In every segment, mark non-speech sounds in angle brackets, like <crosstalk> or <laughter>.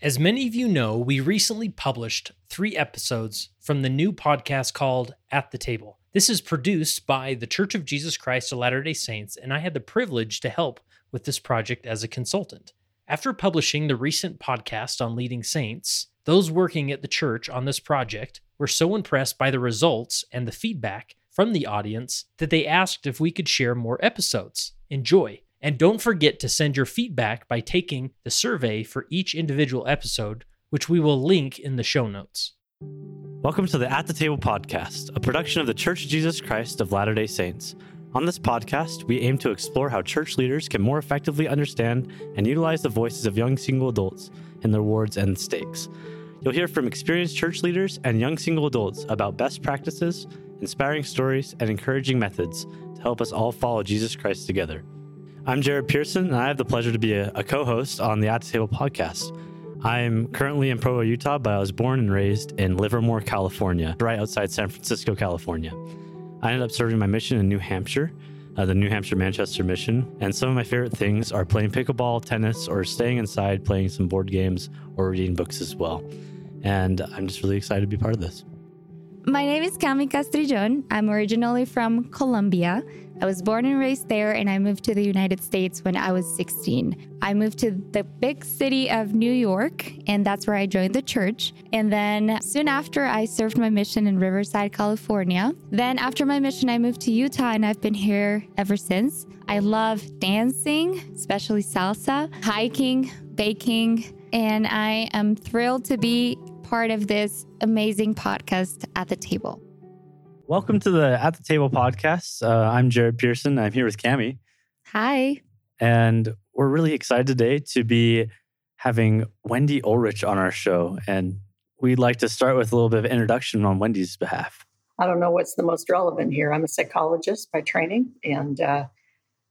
As many of you know, we recently published three episodes from the new podcast called At the Table. This is produced by the Church of Jesus Christ of Latter day Saints, and I had the privilege to help with this project as a consultant. After publishing the recent podcast on leading saints, those working at the church on this project were so impressed by the results and the feedback from the audience that they asked if we could share more episodes. Enjoy. And don't forget to send your feedback by taking the survey for each individual episode, which we will link in the show notes. Welcome to the At the Table podcast, a production of the Church of Jesus Christ of Latter day Saints. On this podcast, we aim to explore how church leaders can more effectively understand and utilize the voices of young single adults in their wards and stakes. You'll hear from experienced church leaders and young single adults about best practices, inspiring stories, and encouraging methods to help us all follow Jesus Christ together. I'm Jared Pearson, and I have the pleasure to be a, a co host on the At the Table podcast. I'm currently in Provo, Utah, but I was born and raised in Livermore, California, right outside San Francisco, California. I ended up serving my mission in New Hampshire, uh, the New Hampshire Manchester mission, and some of my favorite things are playing pickleball, tennis, or staying inside playing some board games or reading books as well. And I'm just really excited to be part of this. My name is Cami Castrillon. I'm originally from Colombia. I was born and raised there, and I moved to the United States when I was 16. I moved to the big city of New York, and that's where I joined the church. And then soon after, I served my mission in Riverside, California. Then, after my mission, I moved to Utah, and I've been here ever since. I love dancing, especially salsa, hiking, baking, and I am thrilled to be part of this amazing podcast at the table. Welcome to the At the Table podcast. Uh, I'm Jared Pearson. I'm here with Cami. Hi. And we're really excited today to be having Wendy Ulrich on our show. And we'd like to start with a little bit of introduction on Wendy's behalf. I don't know what's the most relevant here. I'm a psychologist by training, and uh,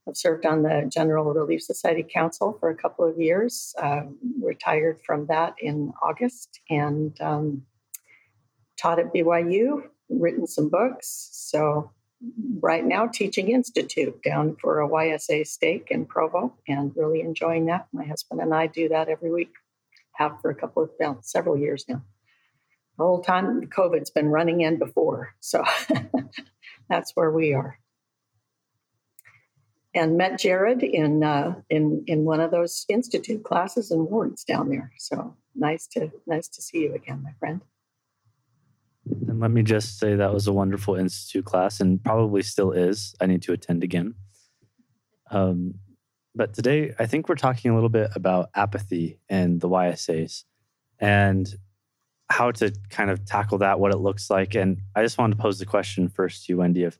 I've served on the General Relief Society Council for a couple of years. Uh, retired from that in August and um, taught at BYU written some books. So right now teaching institute down for a YSA stake in Provo and really enjoying that. My husband and I do that every week, have for a couple of well, several years now. The whole time COVID's been running in before, so <laughs> that's where we are. And met Jared in uh, in in one of those institute classes and wards down there. So nice to nice to see you again, my friend. And let me just say that was a wonderful institute class and probably still is. I need to attend again. Um, but today, I think we're talking a little bit about apathy and the YSAs and how to kind of tackle that, what it looks like. And I just wanted to pose the question first to you, Wendy, of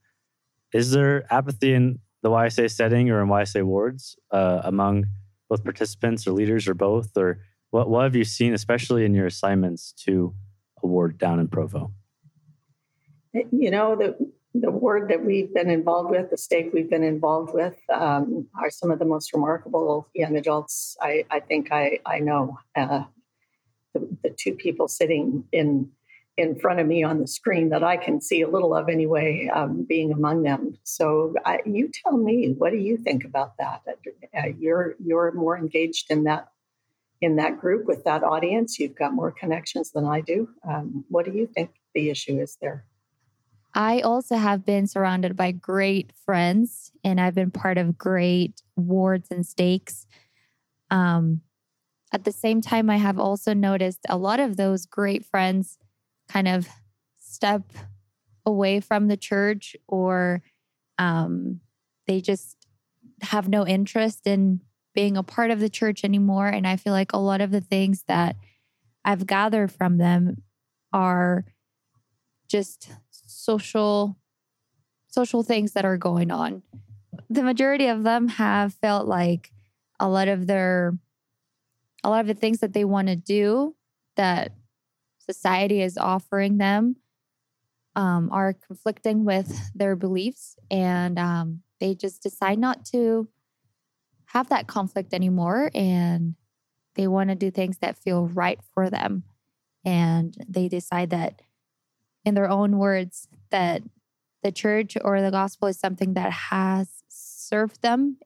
is there apathy in the YSA setting or in YSA wards uh, among both participants or leaders or both? Or what, what have you seen, especially in your assignments to a ward down in Provo? you know, the the word that we've been involved with, the stake we've been involved with, um, are some of the most remarkable young adults I, I think I, I know. Uh, the, the, two people sitting in in front of me on the screen that I can see a little of anyway, um, being among them. So I, you tell me, what do you think about that? Uh, you're you're more engaged in that in that group with that audience. You've got more connections than I do. Um, what do you think the issue is there? I also have been surrounded by great friends and I've been part of great wards and stakes. Um, at the same time, I have also noticed a lot of those great friends kind of step away from the church or um, they just have no interest in being a part of the church anymore. And I feel like a lot of the things that I've gathered from them are just social social things that are going on. The majority of them have felt like a lot of their a lot of the things that they want to do that society is offering them um, are conflicting with their beliefs and um, they just decide not to have that conflict anymore and they want to do things that feel right for them and they decide that in their own words that the church or the gospel is something that has served them,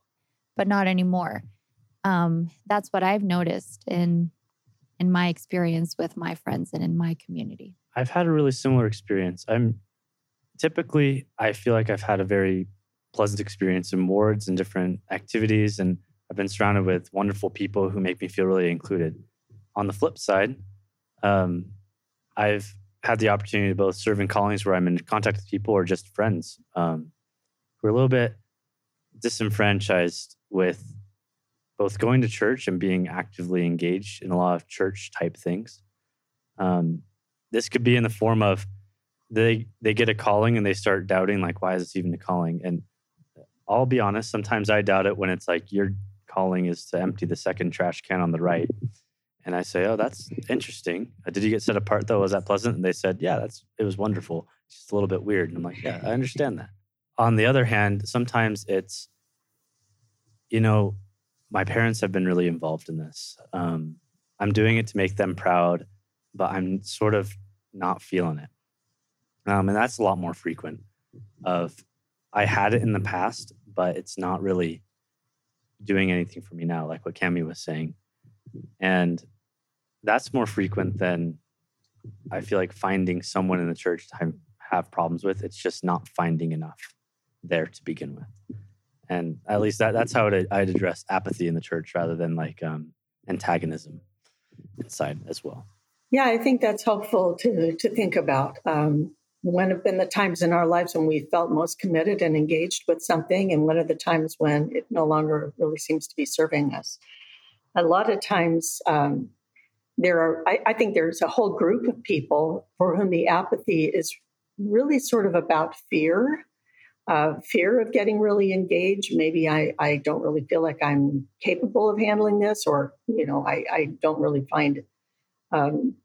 but not anymore. Um, that's what I've noticed in in my experience with my friends and in my community. I've had a really similar experience. I'm typically I feel like I've had a very pleasant experience in wards and different activities and I've been surrounded with wonderful people who make me feel really included. On the flip side, um, I've had the opportunity to both serve in callings where I'm in contact with people or just friends um, who are a little bit disenfranchised with both going to church and being actively engaged in a lot of church type things. Um, this could be in the form of they they get a calling and they start doubting like why is this even a calling and I'll be honest sometimes I doubt it when it's like your calling is to empty the second trash can on the right. And I say oh that's interesting. Uh, did you get set apart though? Was that pleasant? And they said yeah that's it was wonderful. It's just a little bit weird. And I'm like yeah I understand that. On the other hand sometimes it's you know my parents have been really involved in this. Um, I'm doing it to make them proud but I'm sort of not feeling it. Um, and that's a lot more frequent of I had it in the past, but it's not really doing anything for me now, like what Cami was saying. And that's more frequent than I feel like finding someone in the church to have problems with. It's just not finding enough there to begin with. And at least that, that's how I'd, I'd address apathy in the church rather than like um, antagonism inside as well. Yeah, I think that's helpful to to think about. Um, when have been the times in our lives when we felt most committed and engaged with something, and what are the times when it no longer really seems to be serving us? A lot of times, um, there are. I, I think there's a whole group of people for whom the apathy is really sort of about fear uh, fear of getting really engaged. Maybe I, I don't really feel like I'm capable of handling this, or you know, I, I don't really find um,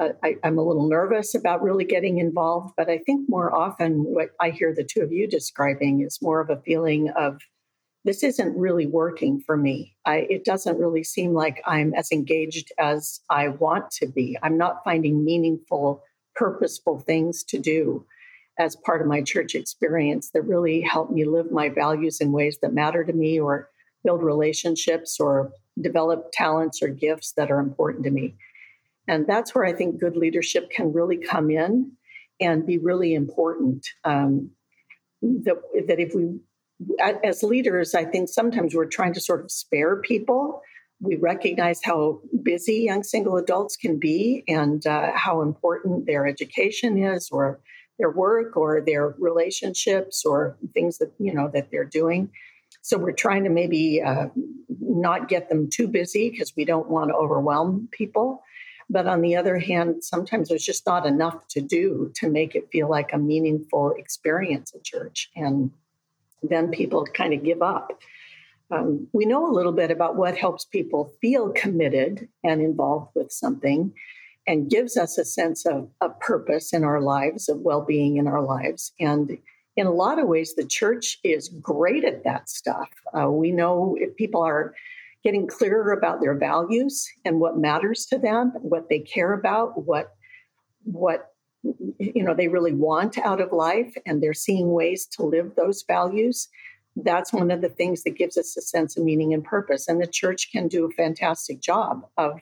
uh, I, am a little nervous about really getting involved, but I think more often what I hear the two of you describing is more of a feeling of this isn't really working for me. I, it doesn't really seem like I'm as engaged as I want to be. I'm not finding meaningful, purposeful things to do as part of my church experience that really help me live my values in ways that matter to me or build relationships or develop talents or gifts that are important to me. And that's where I think good leadership can really come in and be really important. Um, that, that if we, as leaders, I think sometimes we're trying to sort of spare people. We recognize how busy young single adults can be and uh, how important their education is or their work or their relationships or things that you know that they're doing so we're trying to maybe uh, not get them too busy because we don't want to overwhelm people but on the other hand, sometimes there's just not enough to do to make it feel like a meaningful experience at church. And then people kind of give up. Um, we know a little bit about what helps people feel committed and involved with something and gives us a sense of, of purpose in our lives, of well being in our lives. And in a lot of ways, the church is great at that stuff. Uh, we know if people are getting clearer about their values and what matters to them, what they care about, what what you know they really want out of life and they're seeing ways to live those values. That's one of the things that gives us a sense of meaning and purpose and the church can do a fantastic job of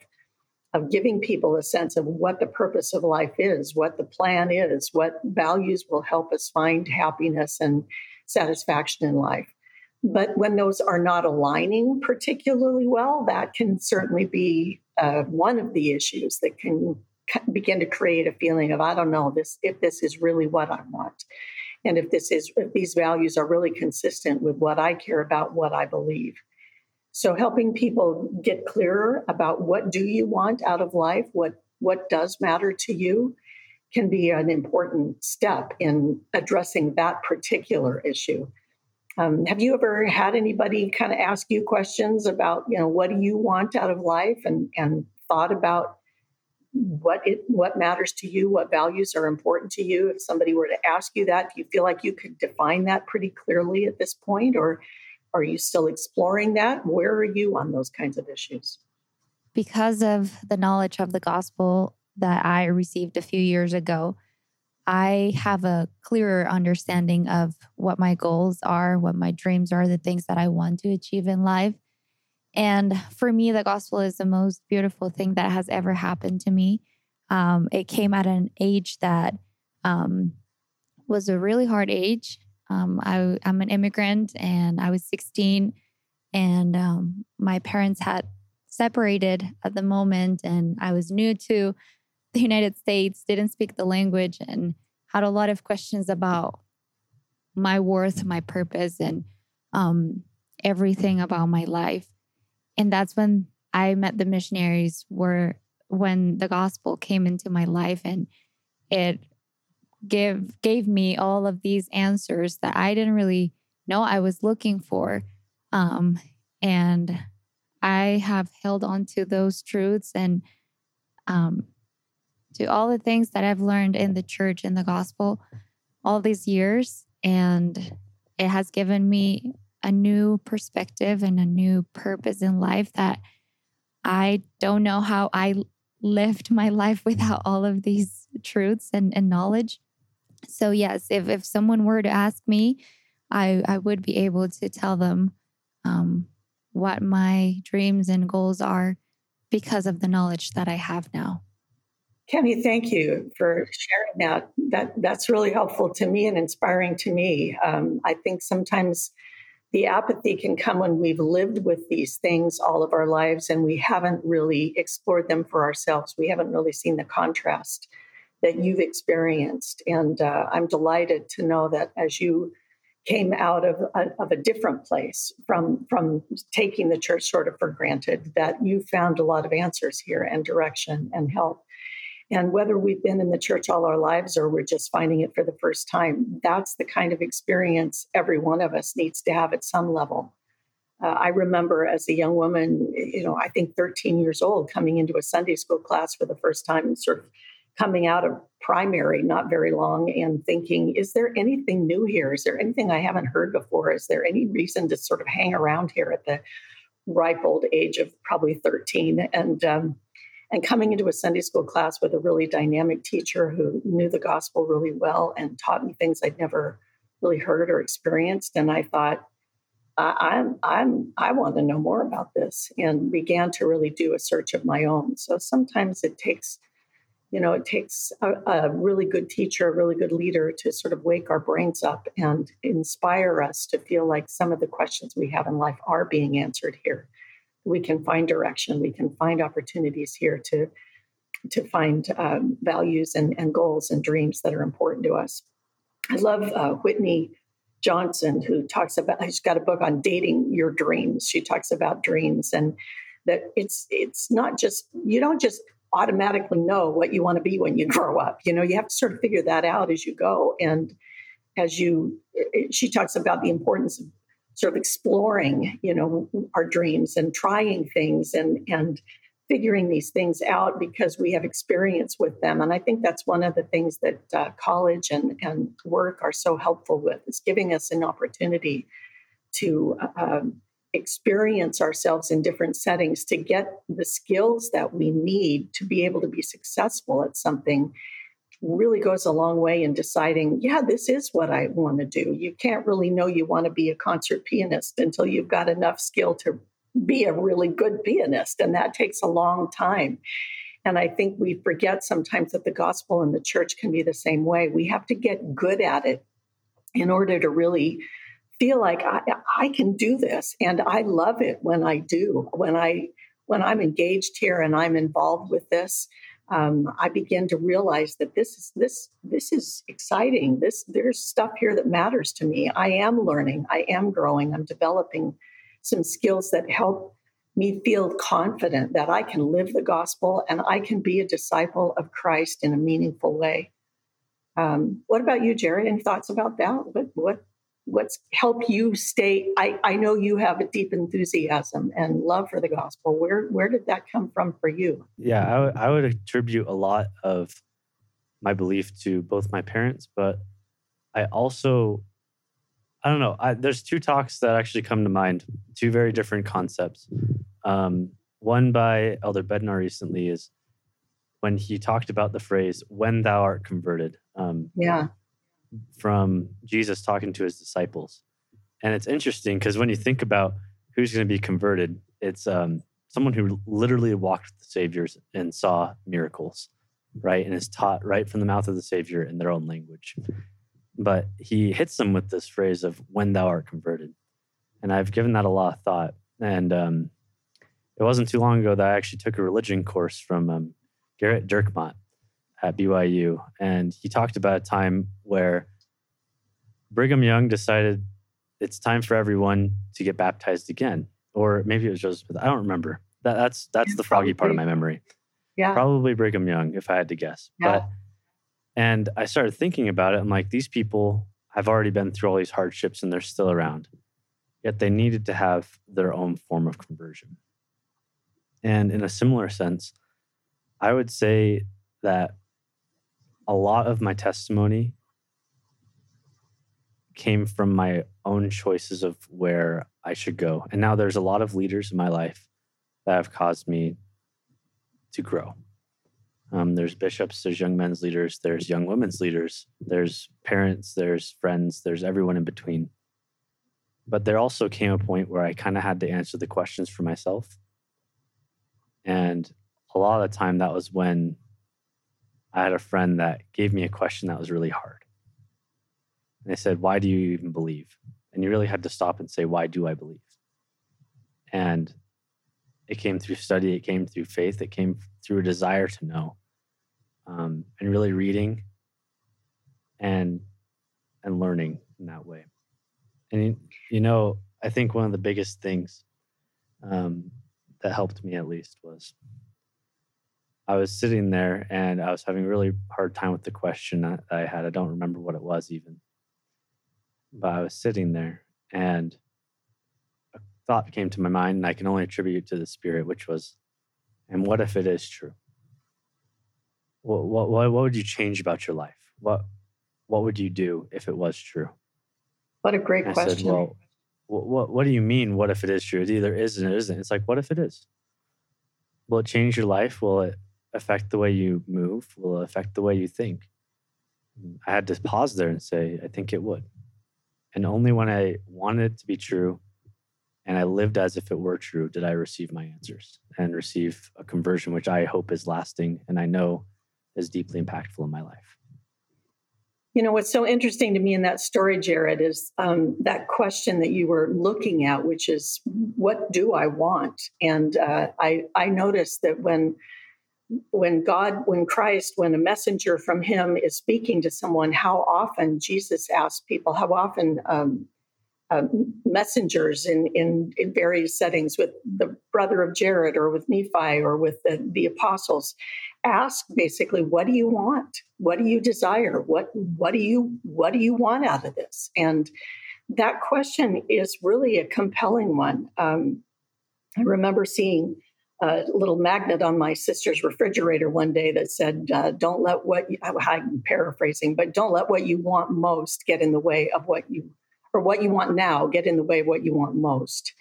of giving people a sense of what the purpose of life is what the plan is what values will help us find happiness and satisfaction in life but when those are not aligning particularly well, that can certainly be uh, one of the issues that can begin to create a feeling of I don't know this if this is really what I want, and if this is if these values are really consistent with what I care about, what I believe. So helping people get clearer about what do you want out of life, what what does matter to you, can be an important step in addressing that particular issue. Um, have you ever had anybody kind of ask you questions about, you know, what do you want out of life, and and thought about what it what matters to you, what values are important to you? If somebody were to ask you that, do you feel like you could define that pretty clearly at this point, or are you still exploring that? Where are you on those kinds of issues? Because of the knowledge of the gospel that I received a few years ago, I have a clearer understanding of what my goals are, what my dreams are, the things that I want to achieve in life. And for me, the gospel is the most beautiful thing that has ever happened to me. Um, it came at an age that um, was a really hard age. Um, I, am an immigrant and I was 16, and um, my parents had separated at the moment, and I was new to the United States, didn't speak the language, and had a lot of questions about my worth, my purpose, and um, everything about my life. And that's when I met the missionaries, were when the gospel came into my life, and it gave gave me all of these answers that I didn't really know I was looking for. Um, and I have held on to those truths and um, to all the things that I've learned in the church and the gospel all these years. And it has given me a new perspective and a new purpose in life that I don't know how I lived my life <laughs> without all of these truths and, and knowledge. So yes, if if someone were to ask me, I I would be able to tell them um, what my dreams and goals are because of the knowledge that I have now. Cami, thank you for sharing that. That that's really helpful to me and inspiring to me. Um, I think sometimes the apathy can come when we've lived with these things all of our lives and we haven't really explored them for ourselves. We haven't really seen the contrast that you've experienced. And uh, I'm delighted to know that as you came out of a, of a different place from from taking the church sort of for granted, that you found a lot of answers here and direction and help. And whether we've been in the church all our lives or we're just finding it for the first time, that's the kind of experience every one of us needs to have at some level. Uh, I remember as a young woman, you know, I think 13 years old, coming into a Sunday school class for the first time and sort of coming out of primary not very long and thinking, is there anything new here? Is there anything I haven't heard before? Is there any reason to sort of hang around here at the ripe old age of probably 13? And um, and coming into a Sunday school class with a really dynamic teacher who knew the gospel really well and taught me things I'd never really heard or experienced. And I thought, I'm I'm I want to know more about this and began to really do a search of my own. So sometimes it takes you know, it takes a, a, really good teacher, a really good leader to sort of wake our brains up and inspire us to feel like some of the questions we have in life are being answered here. We can find direction, we can find opportunities here to to find um, values and, and goals and dreams that are important to us. I love uh, Whitney Johnson, who talks about. She's got a book on dating your dreams. She talks about dreams and that it's it's not just you don't just automatically know what you want to be when you grow up. You know, you have to sort of figure that out as you go. And as you, she talks about the importance of sort of exploring, you know, our dreams and trying things and, and, figuring these things out because we have experience with them. And I think that's one of the things that uh, college and, and work are so helpful with is giving us an opportunity to um, experience ourselves in different settings to get the skills that we need to be able to be successful at something really goes a long way in deciding, yeah, this is what I want to do. You can't really know you want to be a concert pianist until you've got enough skill to be a really good pianist. And that takes a long time. And I think we forget sometimes that the gospel and the church can be the same way. We have to get good at it in order to really feel like I, I can do this and i love it when i do when i when i'm engaged here and i'm involved with this um, i begin to realize that this is this this is exciting. This there's stuff here that matters to me. I am learning. I am growing. I'm developing some skills that help me feel confident that i can live the gospel and i can be a disciple of christ in a meaningful way. Um, what about you jerry? Any thoughts about that? What what what's help you stay I, I know you have a deep enthusiasm and love for the gospel. Where where did that come from for you? Yeah I, w- I would attribute a lot of my belief to both my parents but i also i don't know I, there's two talks that actually come to mind two very different concepts. Um, one by elder bednar recently is when he talked about the phrase when thou art converted um, yeah from Jesus talking to his disciples. And it's interesting because when you think about who's going to be converted, it's um, someone who literally walked with the saviors and saw miracles, right? And is taught right from the mouth of the savior in their own language. But he hits them with this phrase of "when thou art converted," and I've given that a lot of thought. And um, it wasn't too long ago that I actually took a religion course from um, Gerrit Dirkmaat at BYU, and he talked about a time where Brigham Young decided it's time for everyone to get baptized again, or maybe it was Joseph. I don't remember. That, that's that's the foggy part of my memory. Yeah, Probably Brigham Young, if I had to guess. Yeah. But and I started thinking about it. I'm like, these people have already been through all these hardships and they're still around. Yet they needed to have their own form of conversion. And in a similar sense, I would say that a lot of my testimony came from my own choices of where I should go. And now there's a lot of leaders in my life that have caused me to grow. Um, there's bishops, there's young men's leaders, there's young women's leaders, there's parents, there's friends, there's everyone in between. But there also came a point where I kind of had to answer the questions for myself. And a lot of the time, that was when I had a friend that gave me a question that was really hard. And they said, Why do you even believe? And you really had to stop and say, Why do I believe? And it came through study, it came through faith, it came through a desire to know, um, and really reading and and learning in that way. And you, know, I think one of the biggest things um, that helped me at least was I was sitting there and I was having a really hard time with the question that I had. I don't remember what it was even, but I was sitting there and a thought came to my mind, and I can only attribute to the Spirit, which was, "And what if it is true? What what what, would you change about your life? What what would you do if it was true?" what a great And I question. said, "Well, what, what what do you mean? What if it is true? It either is and it isn't. It's like, what if it is? Will it change your life? Will it affect the way you move? Will affect the way you think? I had to pause there and say, I think it would. And only when I wanted it to be true and I lived as if it were true did I receive my answers and receive a conversion, which I hope is lasting and I know is deeply impactful in my life. You know, what's so interesting to me in that story, Jared, is um, that question that you were looking at, which is, what do I want? And uh, I, I noticed that when when God, when Christ, when a messenger from him is speaking to someone, how often Jesus asks people, how often um, uh, messengers in, in, in various settings with the brother of Jared or with Nephi or with the, the apostles ask basically, what do you want? What do you desire? What, what do you, what do you want out of this? And that question is really a compelling one. Um, I remember seeing a little magnet on my sister's refrigerator one day that said, uh, "Don't let what you, I'm paraphrasing, but don't let what you want most get in the way of what you or what you want now get in the way of what you want most."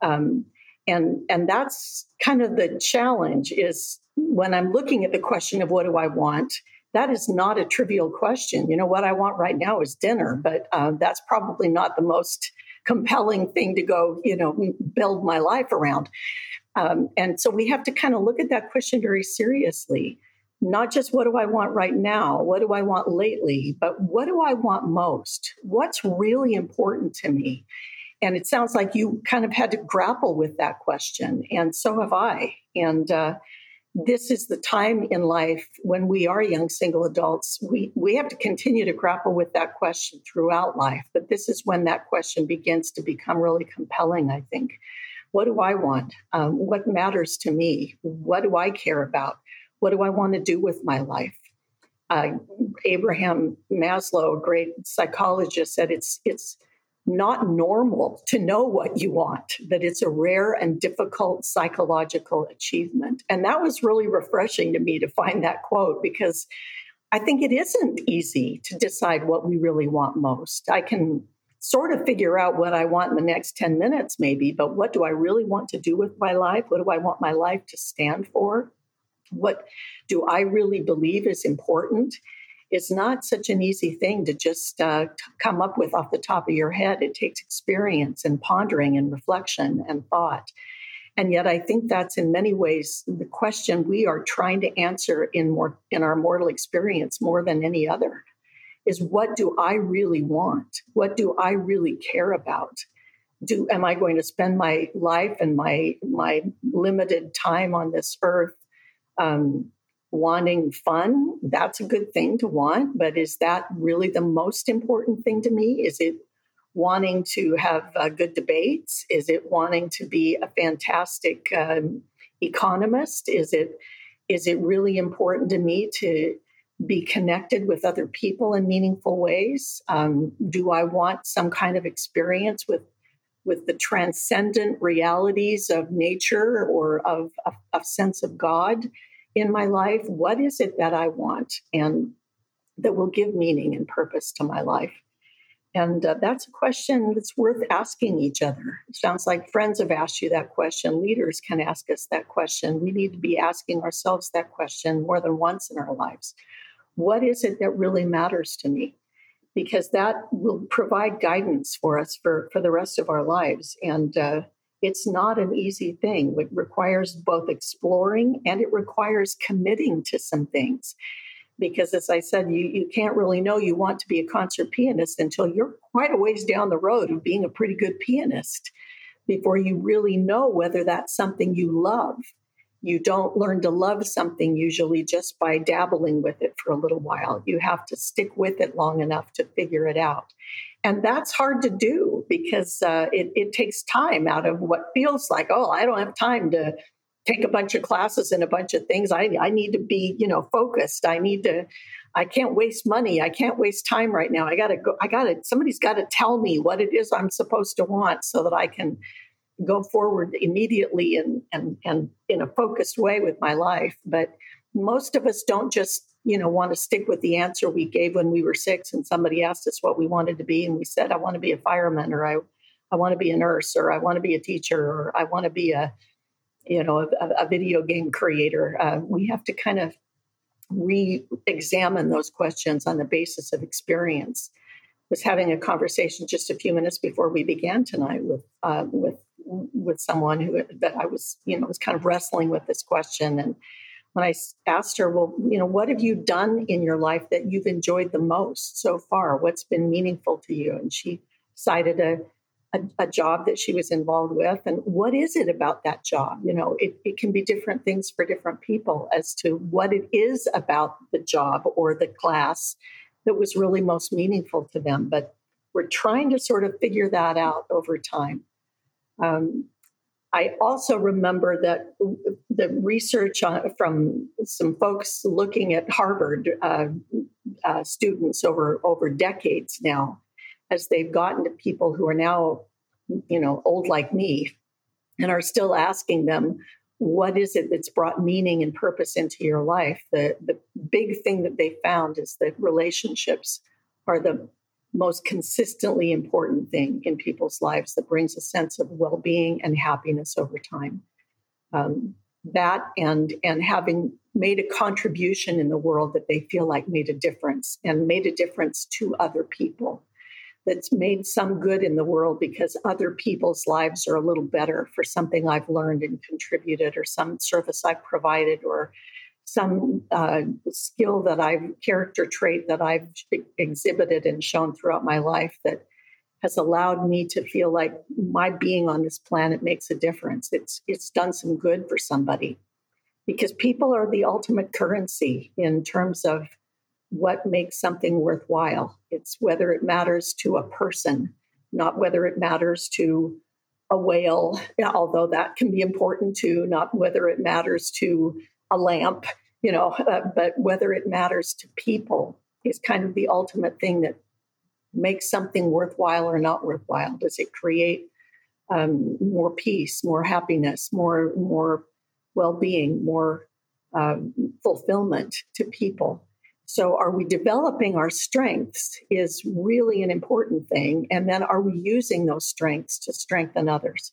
Um, and and that's kind of the challenge is when I'm looking at the question of what do I want. That is not a trivial question. You know what I want right now is dinner, but uh, that's probably not the most compelling thing to go, you know, build my life around. Um, and so we have to kind of look at that question very seriously. Not just what do I want right now, what do I want lately, but what do I want most? What's really important to me? And it sounds like you kind of had to grapple with that question, and so have I. And uh, this is the time in life when we are young single adults, we, we have to continue to grapple with that question throughout life. But this is when that question begins to become really compelling, I think. What do I want? Um, what matters to me? What do I care about? What do I want to do with my life? Uh, Abraham Maslow, a great psychologist, said it's it's not normal to know what you want, that it's a rare and difficult psychological achievement. And that was really refreshing to me to find that quote because I think it isn't easy to decide what we really want most. I can sort of figure out what I want in the next 10 minutes, maybe, but what do I really want to do with my life? What do I want my life to stand for? What do I really believe is important? It's not such an easy thing to just uh, t- come up with off the top of your head. It takes experience and pondering and reflection and thought. And yet I think that's in many ways the question we are trying to answer in more in our mortal experience more than any other is what do I really want? What do I really care about? Do am I going to spend my life and my my limited time on this earth um, wanting fun? That's a good thing to want, but is that really the most important thing to me? Is it wanting to have uh, good debates? Is it wanting to be a fantastic um, economist? Is it is it really important to me to be connected with other people in meaningful ways? Um, do I want some kind of experience with with the transcendent realities of nature or of a sense of God in my life? What is it that I want and that will give meaning and purpose to my life? And uh, that's a question that's worth asking each other. It sounds like friends have asked you that question. Leaders can ask us that question. We need to be asking ourselves that question more than once in our lives. What is it that really matters to me? Because that will provide guidance for us for, for the rest of our lives. And uh, it's not an easy thing. It requires both exploring and it requires committing to some things because as I said, you, you can't really know you want to be a concert pianist until you're quite a ways down the road of being a pretty good pianist before you really know whether that's something you love. You don't learn to love something usually just by dabbling with it for a little while. You have to stick with it long enough to figure it out. And that's hard to do because uh, it, it takes time out of what feels like, oh, I don't have time to take a bunch of classes and a bunch of things. I, I need to be, you know, focused. I need to, I can't waste money. I can't waste time right now. I got to go, I got to, somebody's got to tell me what it is I'm supposed to want so that I can go forward immediately and, and, and in a focused way with my life. But most of us don't just, you know, want to stick with the answer we gave when we were six and somebody asked us what we wanted to be. And we said, I want to be a fireman or I, I want to be a nurse or I want to be a teacher or I want to be a, you know, a, a video game creator. Uh, we have to kind of re-examine those questions on the basis of experience. Was having a conversation just a few minutes before we began tonight with uh, with with someone who that I was, you know, was kind of wrestling with this question. And when I asked her, well, you know, what have you done in your life that you've enjoyed the most so far? What's been meaningful to you? And she cited a a, a, job that she was involved with and what is it about that job you know it, it can be different things for different people as to what it is about the job or the class that was really most meaningful to them but we're trying to sort of figure that out over time um, I also remember that the research from some folks looking at Harvard uh, uh, students over over decades now as they've gotten to people who are now, you know, old like me and are still asking them, what is it that's brought meaning and purpose into your life? The, the big thing that they found is that relationships are the most consistently important thing in people's lives that brings a sense of well-being and happiness over time. Um, that and and having made a contribution in the world that they feel like made a difference and made a difference to other people that's made some good in the world because other people's lives are a little better for something I've learned and contributed, or some service I've provided, or some uh, skill that I've, character trait that I've exhibited and shown throughout my life that has allowed me to feel like my being on this planet makes a difference. It's it's done some good for somebody because people are the ultimate currency in terms of what makes something worthwhile. It's whether it matters to a person, not whether it matters to a whale, although that can be important too, not whether it matters to a lamp, you know, uh, but whether it matters to people is kind of the ultimate thing that makes something worthwhile or not worthwhile. Does it create um, more peace, more happiness, more more well-being, more um, fulfillment to people? So, are we developing our strengths is really an important thing. And then, are we using those strengths to strengthen others,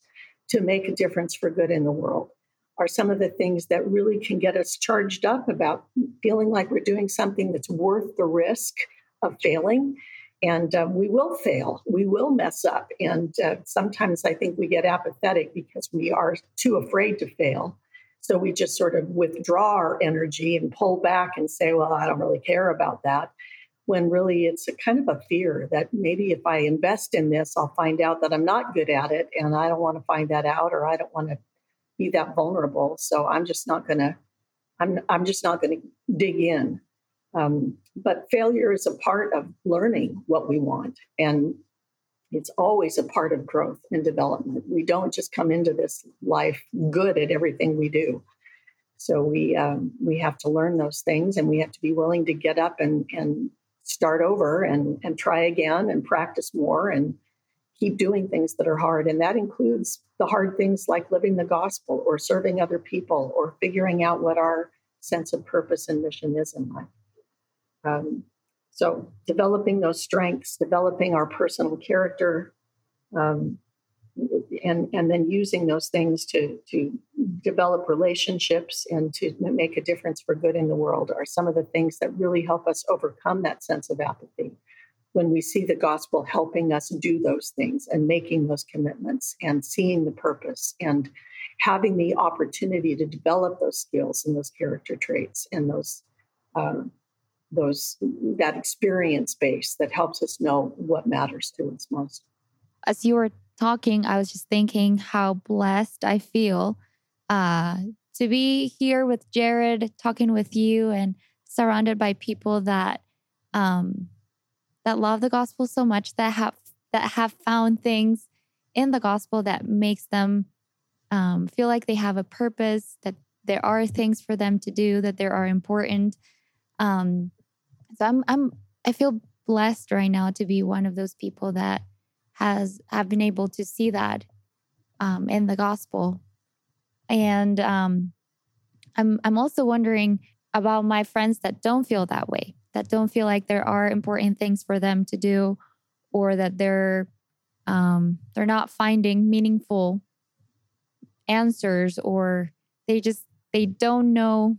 to make a difference for good in the world? Are some of the things that really can get us charged up about feeling like we're doing something that's worth the risk of failing And uh, we will fail, we will mess up. And uh, sometimes I think we get apathetic because we are too afraid to fail. So we just sort of withdraw our energy and pull back and say, well, I don't really care about that. When really it's a kind of a fear that maybe if I invest in this, I'll find out that I'm not good at it. And I don't want to find that out or I don't want to be that vulnerable. So I'm just not going to, I'm, I'm just not going to dig in. Um, but failure is a part of learning what we want. And it's always a part of growth and development. We don't just come into this life good at everything we do. So we um, we have to learn those things, and we have to be willing to get up and and start over and and try again and practice more and keep doing things that are hard. And that includes the hard things like living the gospel or serving other people or figuring out what our sense of purpose and mission is in life. Um, so, developing those strengths, developing our personal character, um, and and then using those things to to develop relationships and to make a difference for good in the world are some of the things that really help us overcome that sense of apathy when we see the gospel helping us do those things and making those commitments and seeing the purpose and having the opportunity to develop those skills and those character traits and those um, those that experience base that helps us know what matters to us most. As you were talking, I was just thinking how blessed I feel uh, to be here with Jared, talking with you, and surrounded by people that um, that love the gospel so much that have that have found things in the gospel that makes them um, feel like they have a purpose, that there are things for them to do, that there are important. Um, so I'm I'm I feel blessed right now to be one of those people that has have been able to see that um, in the gospel, and um, I'm I'm also wondering about my friends that don't feel that way, that don't feel like there are important things for them to do, or that they're um, they're not finding meaningful answers, or they just they don't know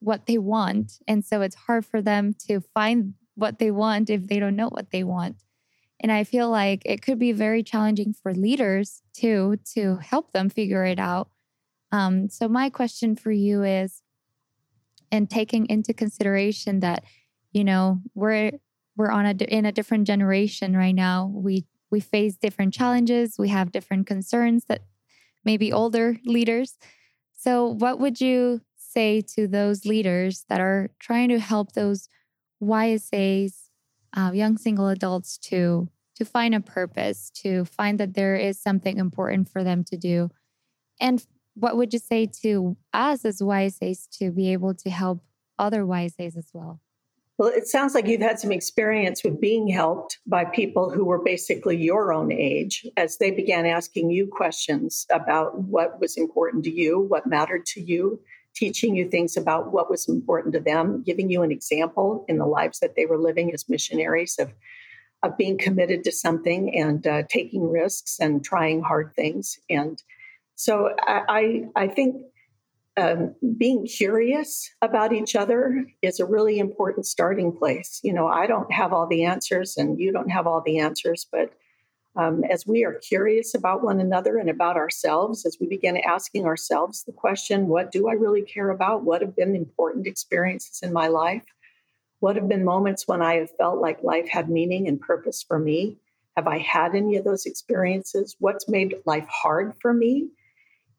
what they want. And so it's hard for them to find what they want if they don't know what they want. And I feel like it could be very challenging for leaders too to help them figure it out. Um, so, my question for you is, and taking into consideration that, you know, we're we're on a in a different generation right now. We we face different challenges. We have different concerns that maybe older leaders. So, what would you say to those leaders that are trying to help those YSAs, uh, young single adults, to to find a purpose, to find that there is something important for them to do, and what would you say to us as YSAs to be able to help other YSAs as well? Well, it sounds like you've had some experience with being helped by people who were basically your own age as they began asking you questions about what was important to you, what mattered to you, teaching you things about what was important to them, giving you an example in the lives that they were living as missionaries of, of being committed to something and uh, taking risks and trying hard things. And so I, I, I think um, being curious about each other is a really important starting place. You know, I don't have all the answers and you don't have all the answers, but um, as we are curious about one another and about ourselves, as we begin asking ourselves the question, what do I really care about? What have been important experiences in my life? What have been moments when I have felt like life had meaning and purpose for me? Have I had any of those experiences? What's made life hard for me?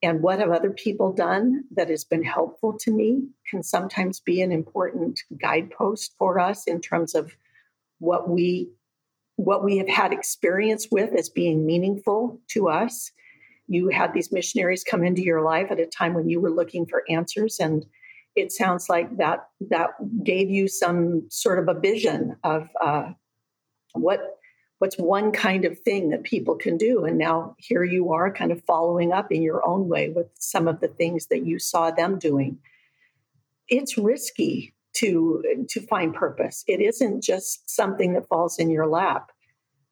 And what have other people done that has been helpful to me can sometimes be an important guidepost for us in terms of what we what we have had experience with as being meaningful to us. You had these missionaries come into your life at a time when you were looking for answers, and it sounds like that that gave you some sort of a vision of uh, what what's one kind of thing that people can do. And now here you are, kind of following up in your own way with some of the things that you saw them doing. It's risky to to find purpose. It isn't just something that falls in your lap.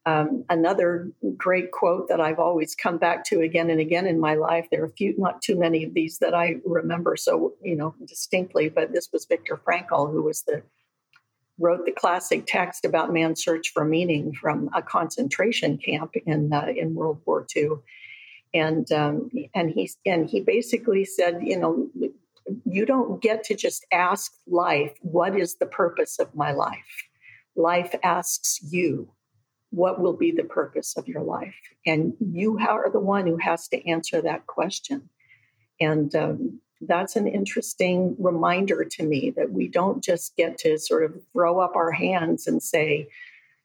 Um, another great quote that I've always come back to again and again in my life. There are a few, not too many of these that I remember so you know distinctly, but this was Viktor Frankl, who was the wrote the classic text about man's search for meaning from a concentration camp in uh, in World War II, and um, and he and he basically said, you know, you don't get to just ask life, what is the purpose of my life? Life asks you, what will be the purpose of your life? And you are the one who has to answer that question. And um, that's an interesting reminder to me that we don't just get to sort of throw up our hands and say,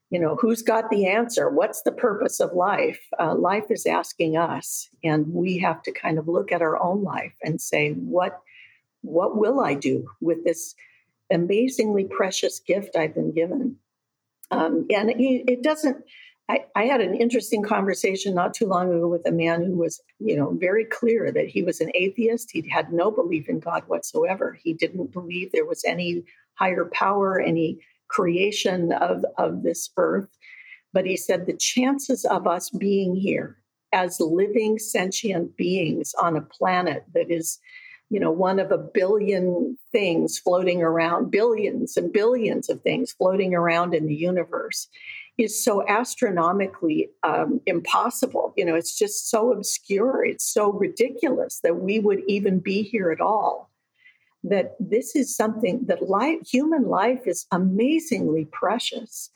you know, who's got the answer? What's the purpose of life? Uh, life is asking us, and we have to kind of look at our own life and say, what, what will I do with this amazingly precious gift I've been given? Um, and it, it doesn't I, I, had an interesting conversation not too long ago with a man who was, you know, very clear that he was an atheist. He had no belief in God whatsoever. He didn't believe there was any higher power, any creation of, of this earth. But he said the chances of us being here as living sentient beings on a planet that is, you know, one of a billion things floating around, billions and billions of things floating around in the universe is so astronomically um, impossible. You know, it's just so obscure. It's so ridiculous that we would even be here at all. That this is something that life, human life is amazingly precious.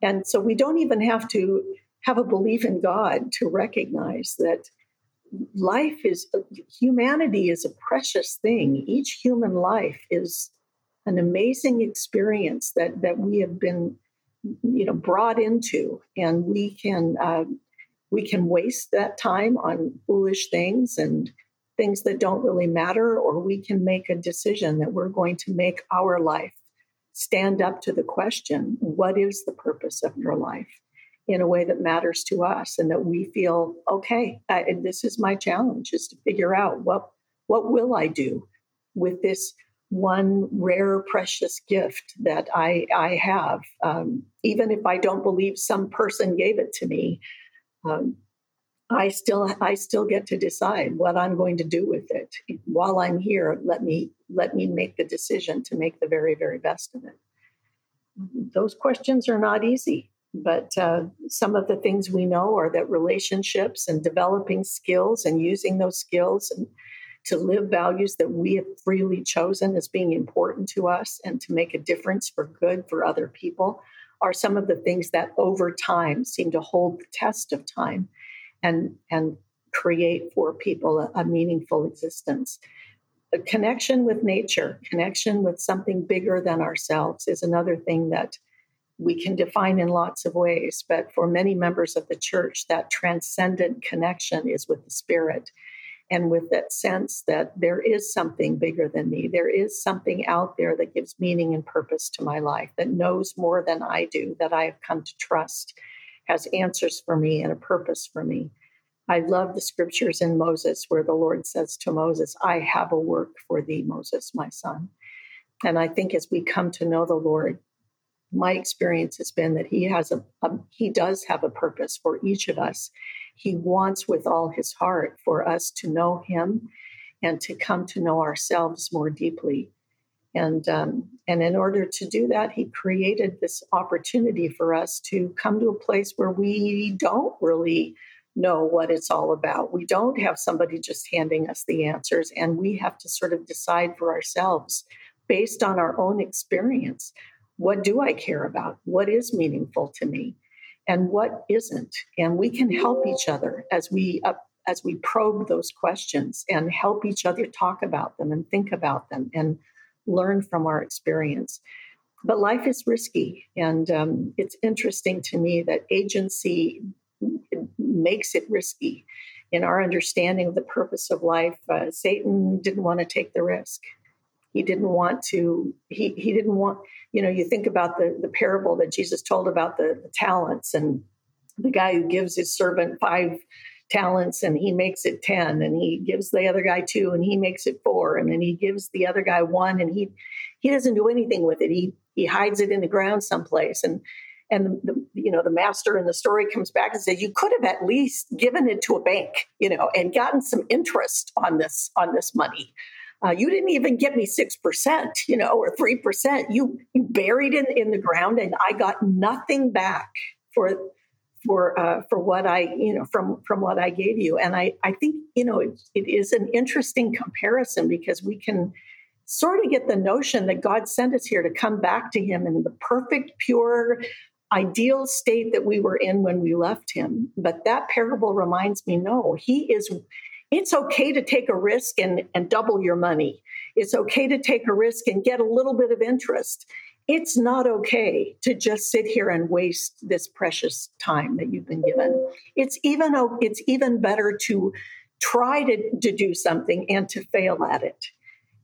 And so we don't even have to have a belief in God to recognize that life is, humanity is a precious thing. Each human life is an amazing experience that, that we have been you know brought into and we can uh, we can waste that time on foolish things and things that don't really matter or we can make a decision that we're going to make our life stand up to the question what is the purpose of your life in a way that matters to us and that we feel okay I, this is my challenge is to figure out what what will i do with this one rare, precious gift that I, I have. Um, even if I don't believe some person gave it to me, um, I still I still get to decide what I'm going to do with it. While I'm here, let me let me make the decision to make the very very best of it. Those questions are not easy, but uh, some of the things we know are that relationships and developing skills and using those skills and to live values that we have freely chosen as being important to us and to make a difference for good for other people are some of the things that over time seem to hold the test of time and and create for people a, a meaningful existence. A connection with nature connection with something bigger than ourselves is another thing that we can define in lots of ways but for many members of the church that transcendent connection is with the spirit and with that sense that there is something bigger than me. There is something out there that gives meaning and purpose to my life, that knows more than I do, that I have come to trust, has answers for me and a purpose for me. I love the scriptures in Moses where the Lord says to Moses, I have a work for thee, Moses, my son. And I think as we come to know the Lord, my experience has been that he has a, a, he does have a purpose for each of us he wants with all his heart for us to know him and to come to know ourselves more deeply and um, and in order to do that he created this opportunity for us to come to a place where we don't really know what it's all about we don't have somebody just handing us the answers and we have to sort of decide for ourselves based on our own experience what do I care about? What is meaningful to me? And what isn't? And we can help each other as we uh, as we probe those questions and help each other talk about them and think about them and learn from our experience. But life is risky, and um, it's interesting to me that agency makes it risky. In our understanding of the purpose of life, uh, Satan didn't want to take the risk he didn't want to he he didn't want you know you think about the the parable that jesus told about the, the talents and the guy who gives his servant five talents and he makes it 10 and he gives the other guy two and he makes it four and then he gives the other guy one and he he doesn't do anything with it. He he hides it in the ground someplace. And and the, you know the master in the story comes back and says you could have at least given it to a bank you know and gotten some interest on this on this money uh, you didn't even get me 6%, you know, or 3%. You, you buried it in the ground and I got nothing back for for uh, for what I you know from from what I gave you. And I I think you know it, it is an interesting comparison because we can sort of get the notion that God sent us here to come back to Him in the perfect, pure, ideal state that we were in when we left Him. But that parable reminds me, no, He is. It's okay to take a risk and, and double your money. It's okay to take a risk and get a little bit of interest it's not okay to just sit here and waste this precious time that you've been given. It's even it's even better to try to, to do something and to fail at it.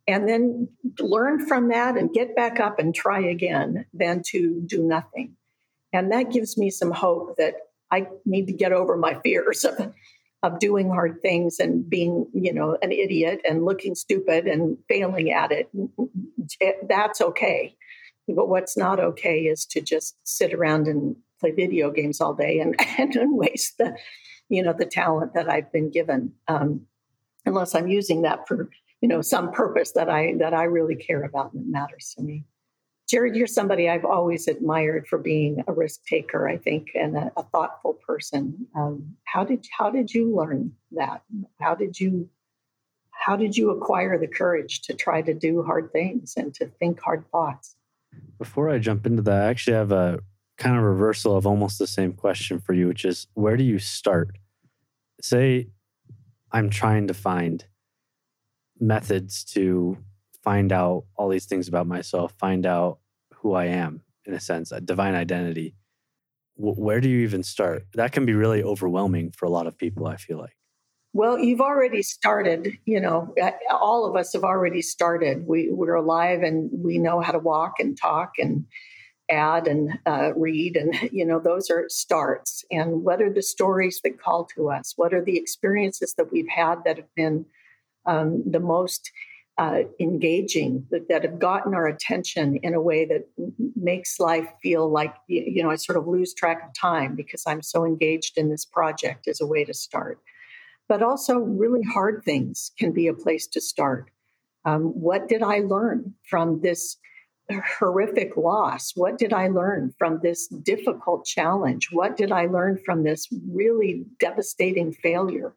And then learn from that and get back up and try again than to do nothing. And that gives me some hope that I need to get over my fears of, of doing hard things and being, you know, an idiot and looking stupid and failing at it. That's okay but what's not okay is to just sit around and play video games all day and, <laughs> and waste the, you know, the talent that I've been given. Um, unless I'm using that for, you know, some purpose that I that I really care about and that matters to me. Jared, you're somebody I've always admired for being a risk taker, I think, and a, a thoughtful person. Um, how did how did you learn that? How did you how did you acquire the courage to try to do hard things and to think hard thoughts? Before I jump into that, I actually have a kind of reversal of almost the same question for you, which is where do you start? Say I'm trying to find methods to find out all these things about myself, find out who I am in a sense, a divine identity. where do you even start? That can be really overwhelming for a lot of people, I feel like. Well, you've already started. You know, all of us have already started. We, we're alive and we know how to walk and talk and add and uh, read. And, <laughs> you know, those are starts. And what are the stories that call to us? What are the experiences that we've had that have been um, the most uh, engaging, that, that have gotten our attention in a way that makes life feel like, you know, I sort of lose track of time because I'm so engaged in this project as a way to start but also really hard things can be a place to start. Um, what did I learn from this horrific loss? What did I learn from this difficult challenge? What did I learn from this really devastating failure?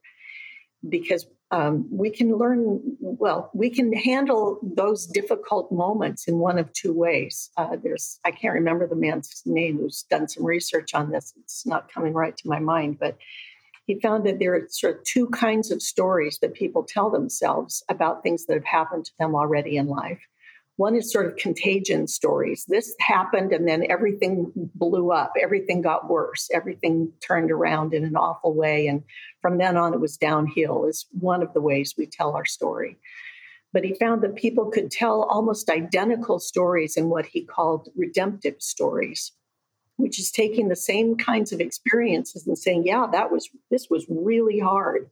Because um, we can learn, well, we can handle those difficult moments in one of two ways. Uh, there's, I can't remember the man's name who's done some research on this. It's not coming right to my mind, but he found that there are sort of two kinds of stories that people tell themselves about things that have happened to them already in life. One is sort of contagion stories. This happened and then everything blew up, everything got worse, everything turned around in an awful way. And from then on, it was downhill, is one of the ways we tell our story. But he found that people could tell almost identical stories in what he called redemptive stories which is taking the same kinds of experiences and saying, yeah, that was this was really hard.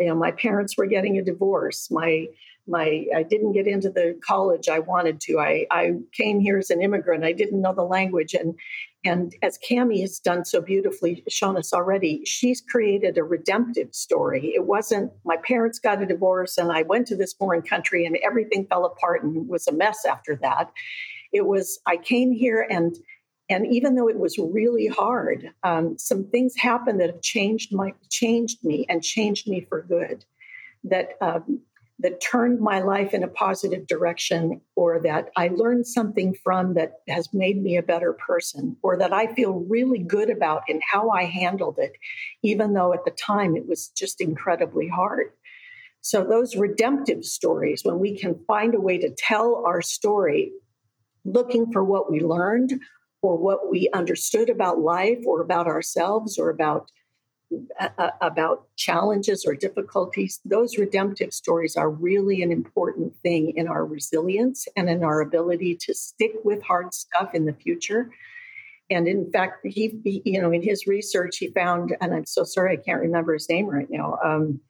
You know, my parents were getting a divorce. My my I didn't get into the college I wanted to. I, I came here as an immigrant. I didn't know the language. And and as Cami has done so beautifully, shown us already, she's created a redemptive story. It wasn't my parents got a divorce and I went to this foreign country and everything fell apart and was a mess after that. It was I came here and and even though it was really hard, um, some things happened that have changed my changed me and changed me for good. That um, that turned my life in a positive direction, or that I learned something from that has made me a better person, or that I feel really good about in how I handled it, even though at the time it was just incredibly hard. So, those redemptive stories, when we can find a way to tell our story, looking for what we learned or what we understood about life or about ourselves or about about challenges or difficulties those redemptive stories are really an important thing in our resilience and in our ability to stick with hard stuff in the future. And in fact he, he you know in his research he found and i'm so sorry i can't remember his name right now um,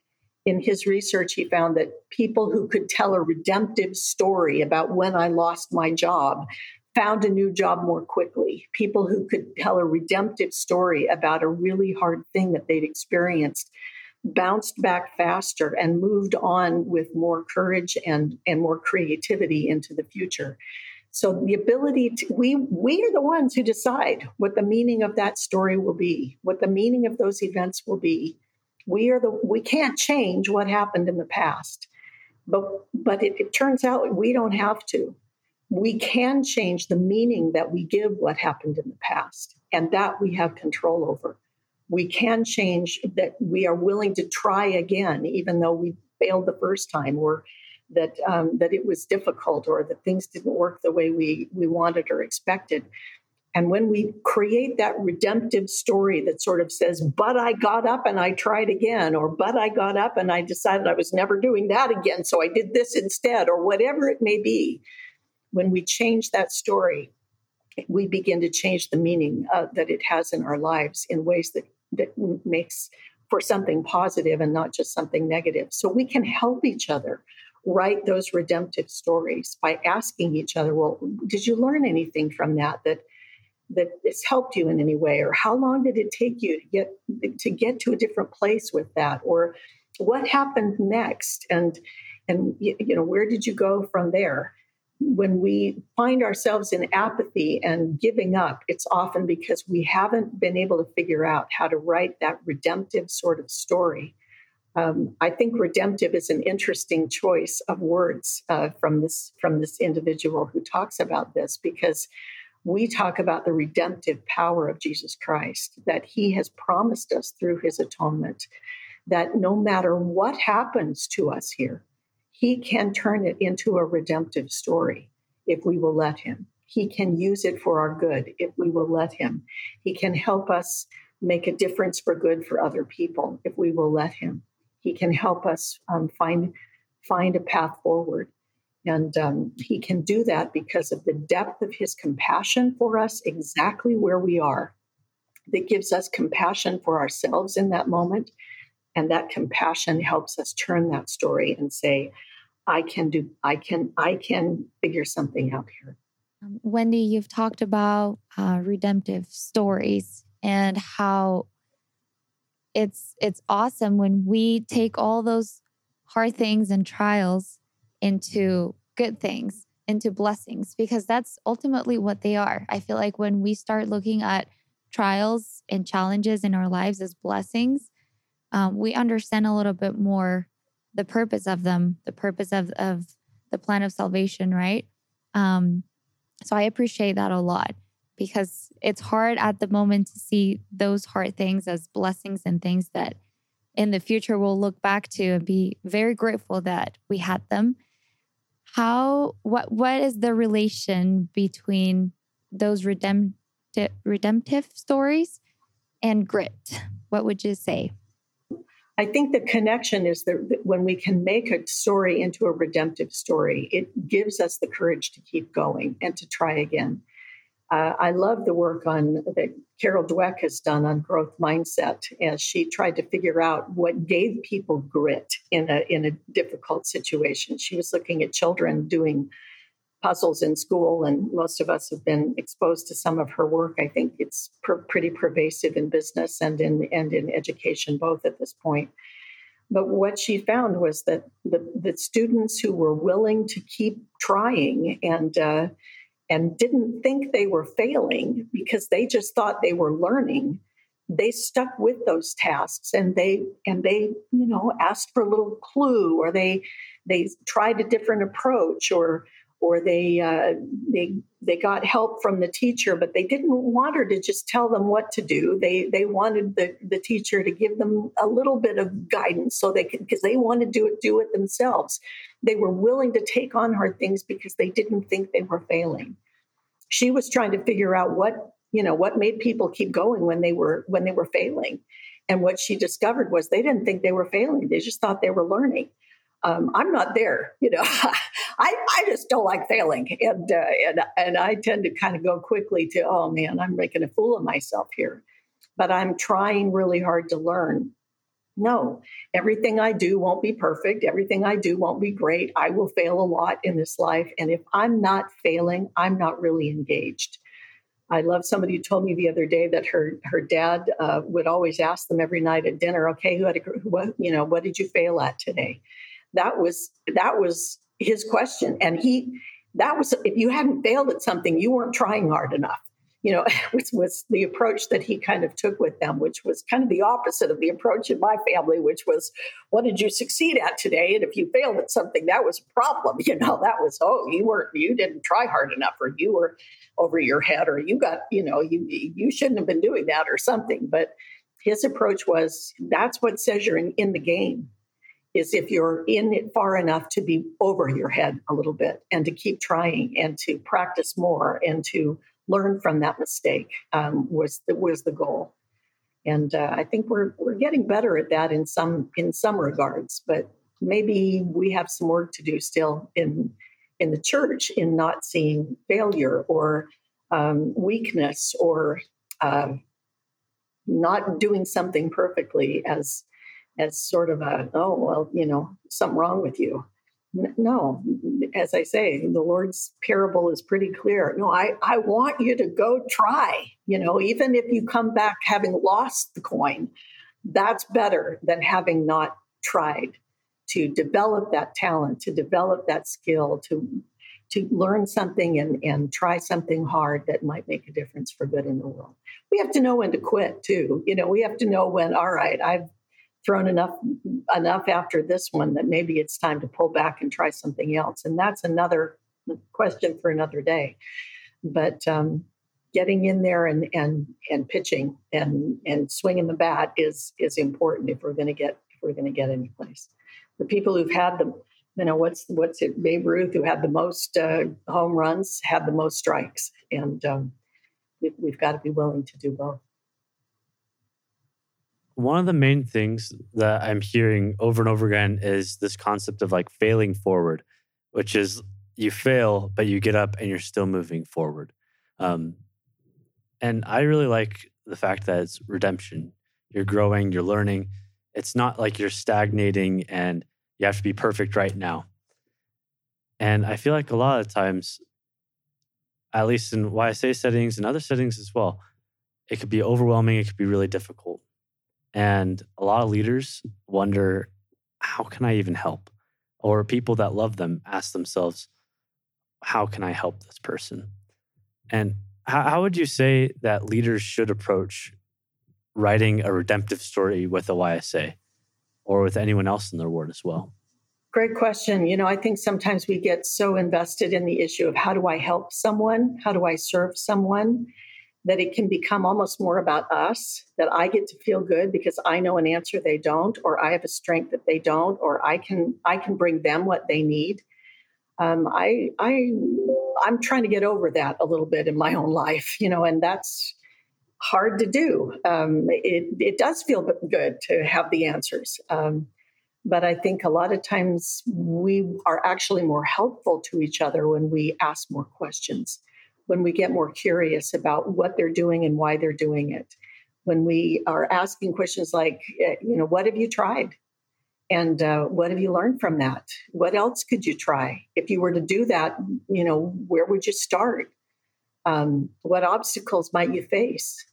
in his research, he found that people who could tell a redemptive story about when I lost my job found a new job more quickly. People who could tell a redemptive story about a really hard thing that they'd experienced bounced back faster and moved on with more courage and, and more creativity into the future. So the ability to we we are the ones who decide what the meaning of that story will be, what the meaning of those events will be. We are the we can't change what happened in the past. But but it, it turns out we don't have to. We can change the meaning that we give what happened in the past, and that we have control over we can change that we are willing to try again, even though we failed the first time, or that um, that it was difficult, or that things didn't work the way we we wanted or expected. And when we create that redemptive story that sort of says, but I got up and I tried again, or but I got up and I decided I was never doing that again, so I did this instead, or whatever it may be, when we change that story, we begin to change the meaning uh, that it has in our lives in ways that that makes for something positive and not just something negative. So we can help each other write those redemptive stories by asking each other, well, did you learn anything from that that that has helped you in any way? Or how long did it take you to get to get to a different place with that? Or what happened next? And and you know where did you go from there when we find ourselves in apathy and giving up, it's often because we haven't been able to figure out how to write that redemptive sort of story. Um, I think redemptive is an interesting choice of words uh, from this from this individual who talks about this because we talk about the redemptive power of Jesus Christ that He has promised us through His atonement. That no matter what happens to us here, he can turn it into a redemptive story if we will let him. He can use it for our good if we will let him. He can help us make a difference for good for other people if we will let him. He can help us um, find find a path forward, and um, he can do that because of the depth of his compassion for us, exactly where we are. That gives us compassion for ourselves in that moment, and that compassion helps us turn that story and say, I can do, I can, I can figure something out here. Um, Wendy, you've talked about uh, redemptive stories and how it's it's awesome when we take all those hard things and trials into good things into blessings because that's ultimately what they are. I feel like when we start looking at trials and challenges in our lives as blessings, um, we understand a little bit more the purpose of them, the purpose of, of the plan of salvation, right? Um, so I appreciate that a lot because it's hard at the moment to see those hard things as blessings and things that in the future we'll look back to and be very grateful that we had them. How what what is the relation between those redemptive redemptive stories and grit? What would you say? I think the connection is that when we can make a story into a redemptive story, it gives us the courage to keep going and to try again. Uh, I love the work on that Carol Dweck has done on growth mindset as she tried to figure out what gave people grit in a in a difficult situation. She was looking at children doing puzzles in school, and most of us have been exposed to some of her work. I think it's pr- pretty pervasive in business and in and in education both at this point. But what she found was that the, the students who were willing to keep trying and uh, and didn't think they were failing because they just thought they were learning they stuck with those tasks and they and they you know asked for a little clue or they they tried a different approach or or they uh, they they got help from the teacher, but they didn't want her to just tell them what to do. They they wanted the, the teacher to give them a little bit of guidance so they could because they wanted to do it do it themselves. They were willing to take on hard things because they didn't think they were failing. She was trying to figure out what you know what made people keep going when they were when they were failing. And what she discovered was they didn't think they were failing. They just thought they were learning. Um, I'm not there, you know. <laughs> I, I just don't like failing, and uh, and and I tend to kind of go quickly to, oh man, I'm making a fool of myself here, but I'm trying really hard to learn. No, everything I do won't be perfect. Everything I do won't be great. I will fail a lot in this life, and if I'm not failing, I'm not really engaged. I love somebody who told me the other day that her her dad uh, would always ask them every night at dinner, "Okay, who had a what you know what did you fail at today?" That was that was his question, and he that was if you hadn't failed at something, you weren't trying hard enough you know, <laughs> was, was the approach that he kind of took with them, which was kind of the opposite of the approach in my family, which was, what did you succeed at today? And if you failed at something, that was a problem. <laughs> You know, that was, oh, you weren't, you didn't try hard enough, or you were over your head, or you got, you know, you you shouldn't have been doing that, or something. But his approach was, that's what says you're in, in the game. Is if you're in it far enough to be over your head a little bit and to keep trying and to practice more and to learn from that mistake um, was the, was the goal. And uh, I think we're we're getting better at that in some in some regards, but maybe we have some work to do still in in the church in not seeing failure or um, weakness or uh, not doing something perfectly as as sort of a oh well you know something wrong with you. No as i say the lord's parable is pretty clear. No i i want you to go try you know even if you come back having lost the coin that's better than having not tried to develop that talent to develop that skill to to learn something and and try something hard that might make a difference for good in the world. We have to know when to quit too you know we have to know when all right i've thrown enough enough after this one that maybe it's time to pull back and try something else. And that's another question for another day. But um, getting in there and and and pitching and and swinging the bat is is important if we're going to get if we're going to get any place. The people who've had the you know what's what's it Babe Ruth who had the most uh, home runs had the most strikes, and um, we, we've got to be willing to do both one of the main things that I'm hearing over and over again is this concept of like failing forward, which is you fail, but you get up and you're still moving forward. Um, and I really like the fact that it's redemption. You're growing, you're learning. It's not like you're stagnating and you have to be perfect right now. And I feel like a lot of times, at least in YSA settings and other settings as well, it could be overwhelming, it could be really difficult. And a lot of leaders wonder, how can I even help? Or people that love them ask themselves, how can I help this person? And how, how would you say that leaders should approach writing a redemptive story with a YSA or with anyone else in their ward as well? Great question. You know, I think sometimes we get so invested in the issue of how do I help someone? How do I serve someone? That it can become almost more about us that i get to feel good because i know an answer they don't or i have a strength that they don't or i can i can bring them what they need. Um, i i i'm trying to get over that a little bit in my own life you know and that's hard to do. Um, it, it does feel good to have the answers um, but i think a lot of times we are actually more helpful to each other when we ask more questions when we get more curious about what they're doing and why they're doing it. When we are asking questions like, eh, you know, what have you tried? And uh, what have you learned from that? What else could you try? If you were to do that, you know, where would you start? Um, what obstacles might you face?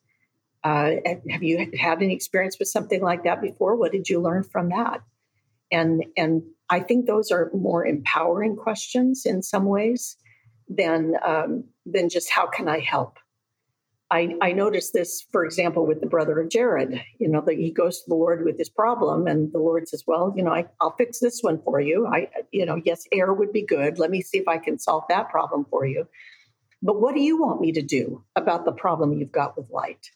Uh, have you had any experience with something like that before? What did you learn from that? And and I think those are more empowering questions in some ways than um, than just how can I help. I, I noticed this, for example, with the brother of Jared. You know, that he goes to the Lord with this problem, and the Lord says, "Well, you know, I, I'll fix this one for you. I, you know, yes, air would be good. Let me see if I can solve that problem for you. But what do you want me to do about the problem you've got with light?"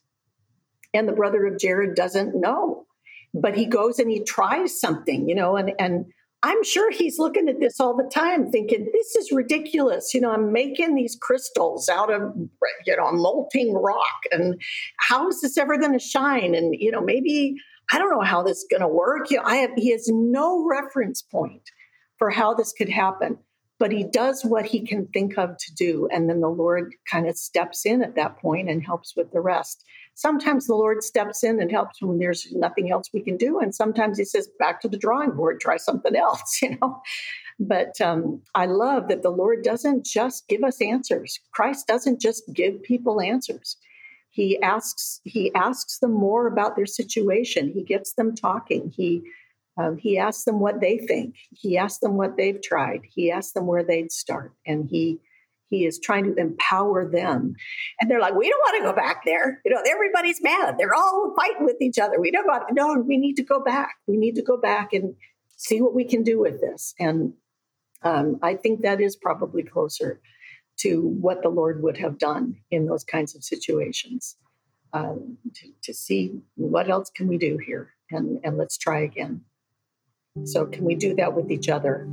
And the brother of Jared doesn't know, but he goes and he tries something, you know, and and I'm sure he's looking at this all the time, thinking, this is ridiculous. You know, I'm making these crystals out of, you know, molting rock. And how is this ever going to shine? And, you know, maybe, I don't know how this is going to work. You know, I have, he has no reference point for how this could happen but he does what he can think of to do. And then the Lord kind of steps in at that point and helps with the rest. Sometimes the Lord steps in and helps when there's nothing else we can do. And sometimes he says, back to the drawing board, try something else, <laughs> you know. But um, I love that the Lord doesn't just give us answers. Christ doesn't just give people answers. He asks he asks them more about their situation. He gets them talking. He um, he asks them what they think. He asks them what they've tried. He asks them where they'd start, and he he is trying to empower them. And they're like, we don't want to go back there. You know, everybody's mad. They're all fighting with each other. We don't want. to, No, we need to go back. We need to go back and see what we can do with this. And um, I think that is probably closer to what the Lord would have done in those kinds of situations. Um, to, to, see what else can we do here, and and let's try again. So, can we do that with each other?